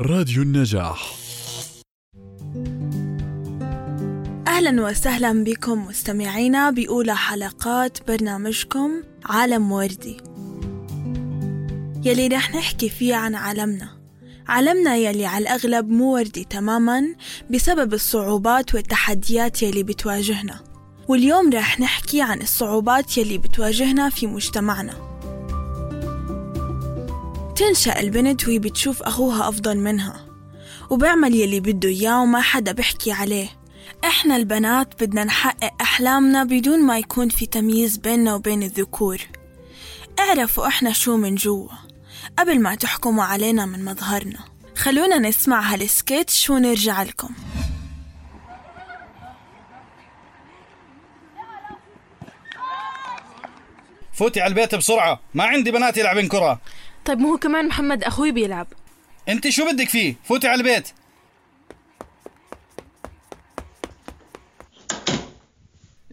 راديو النجاح. أهلا وسهلا بكم مستمعينا بأولى حلقات برنامجكم عالم وردي. يلي رح نحكي فيه عن عالمنا. عالمنا يلي على الأغلب مو وردي تماما بسبب الصعوبات والتحديات يلي بتواجهنا. واليوم رح نحكي عن الصعوبات يلي بتواجهنا في مجتمعنا. تنشأ البنت وهي بتشوف أخوها أفضل منها. وبعمل يلي بده إياه وما حدا بحكي عليه. إحنا البنات بدنا نحقق أحلامنا بدون ما يكون في تمييز بيننا وبين الذكور. اعرفوا إحنا شو من جوا قبل ما تحكموا علينا من مظهرنا. خلونا نسمع هالسكتش ونرجع لكم. فوتي على البيت بسرعة. ما عندي بنات يلعبن كرة. طيب ما هو كمان محمد أخوي بيلعب. أنت شو بدك فيه؟ فوتي على البيت.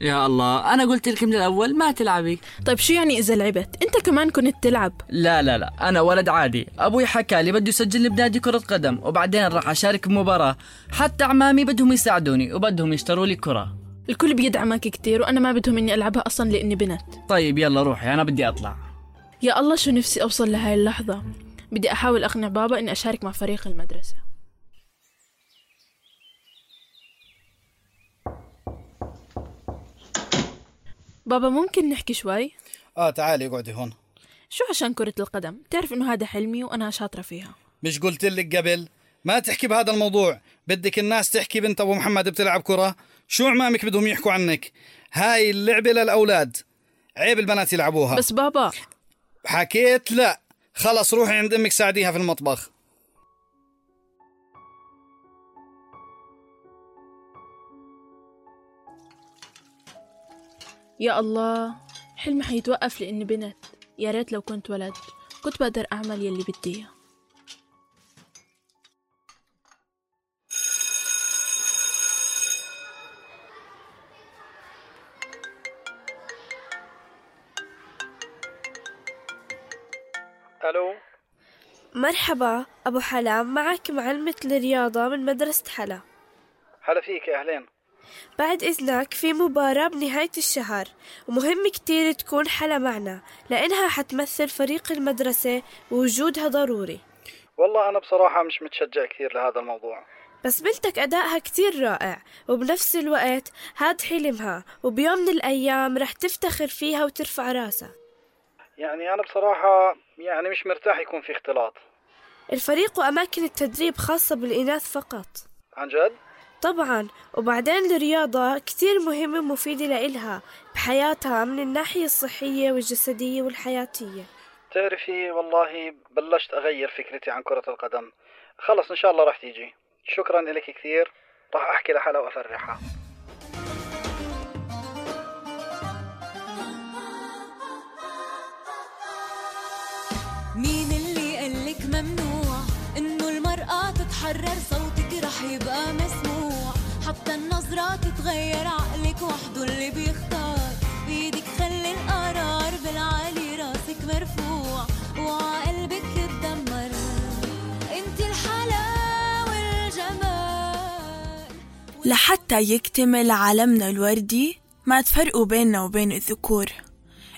يا الله أنا قلت لك من الأول ما تلعبي. طيب شو يعني إذا لعبت؟ أنت كمان كنت تلعب. لا لا لا أنا ولد عادي. أبوي حكى لي بده يسجلني بنادي كرة قدم وبعدين راح أشارك بمباراة. حتى عمامي بدهم يساعدوني وبدهم يشتروا لي كرة. الكل بيدعمك كتير وأنا ما بدهم إني ألعبها أصلا لأني بنت. طيب يلا روحي أنا بدي أطلع. يا الله شو نفسي أوصل لهاي اللحظة؟ بدي أحاول أقنع بابا إني أشارك مع فريق المدرسة. بابا ممكن نحكي شوي؟ آه تعالي اقعدي هون. شو عشان كرة القدم؟ تعرف إنه هذا حلمي وأنا شاطرة فيها. مش قلت لك قبل؟ ما تحكي بهذا الموضوع. بدك الناس تحكي بنت أبو محمد بتلعب كرة؟ شو عمامك بدهم يحكوا عنك؟ هاي اللعبة للأولاد. عيب البنات يلعبوها. بس بابا حكيت لا. خلص روحي عند أمك ساعديها في المطبخ. يا الله حلمي حيتوقف لاني بنت. يا ريت لو كنت ولد كنت بقدر أعمل يلي بدي إياه. ألو. مرحبا أبو حلام معك معلمة الرياضة من مدرسة حلا. هلا فيك أهلين. بعد إذنك في مباراة بنهاية الشهر ومهم كتير تكون حلا معنا لأنها حتمثل فريق المدرسة ووجودها ضروري. والله أنا بصراحة مش متشجع كثير لهذا الموضوع. بس بنتك أدائها كتير رائع وبنفس الوقت هاد حلمها وبيوم من الأيام رح تفتخر فيها وترفع راسها. يعني أنا بصراحة يعني مش مرتاح يكون في اختلاط. الفريق وأماكن التدريب خاصة بالإناث فقط. عن جد؟ طبعا وبعدين الرياضة كتير مهمة ومفيدة لإلها بحياتها من الناحية الصحية والجسدية والحياتية. تعرفي والله بلشت أغير فكرتي عن كرة القدم. خلص إن شاء الله راح تيجي. شكرا لك كثير. راح أحكي لحلا وأفرحها. تتحرر صوتك رح يبقى مسموع. حتى النظرة تتغير عقلك وحده اللي بيختار. بيدك خلي القرار بالعالي راسك مرفوع. وعقلبك يتدمر. انت الحلا والجمال. لحتى يكتمل عالمنا الوردي ما تفرقوا بيننا وبين الذكور.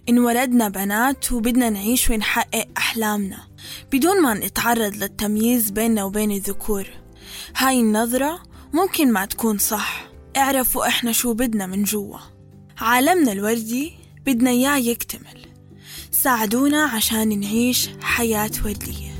انولدنا بنات وبدنا نعيش ونحقق أحلامنا بدون ما نتعرض للتمييز بيننا وبين الذكور. هاي النظرة ممكن ما تكون صح. اعرفوا إحنا شو بدنا من جوا. عالمنا الوردي بدنا إياه يكتمل. ساعدونا عشان نعيش حياة وردية.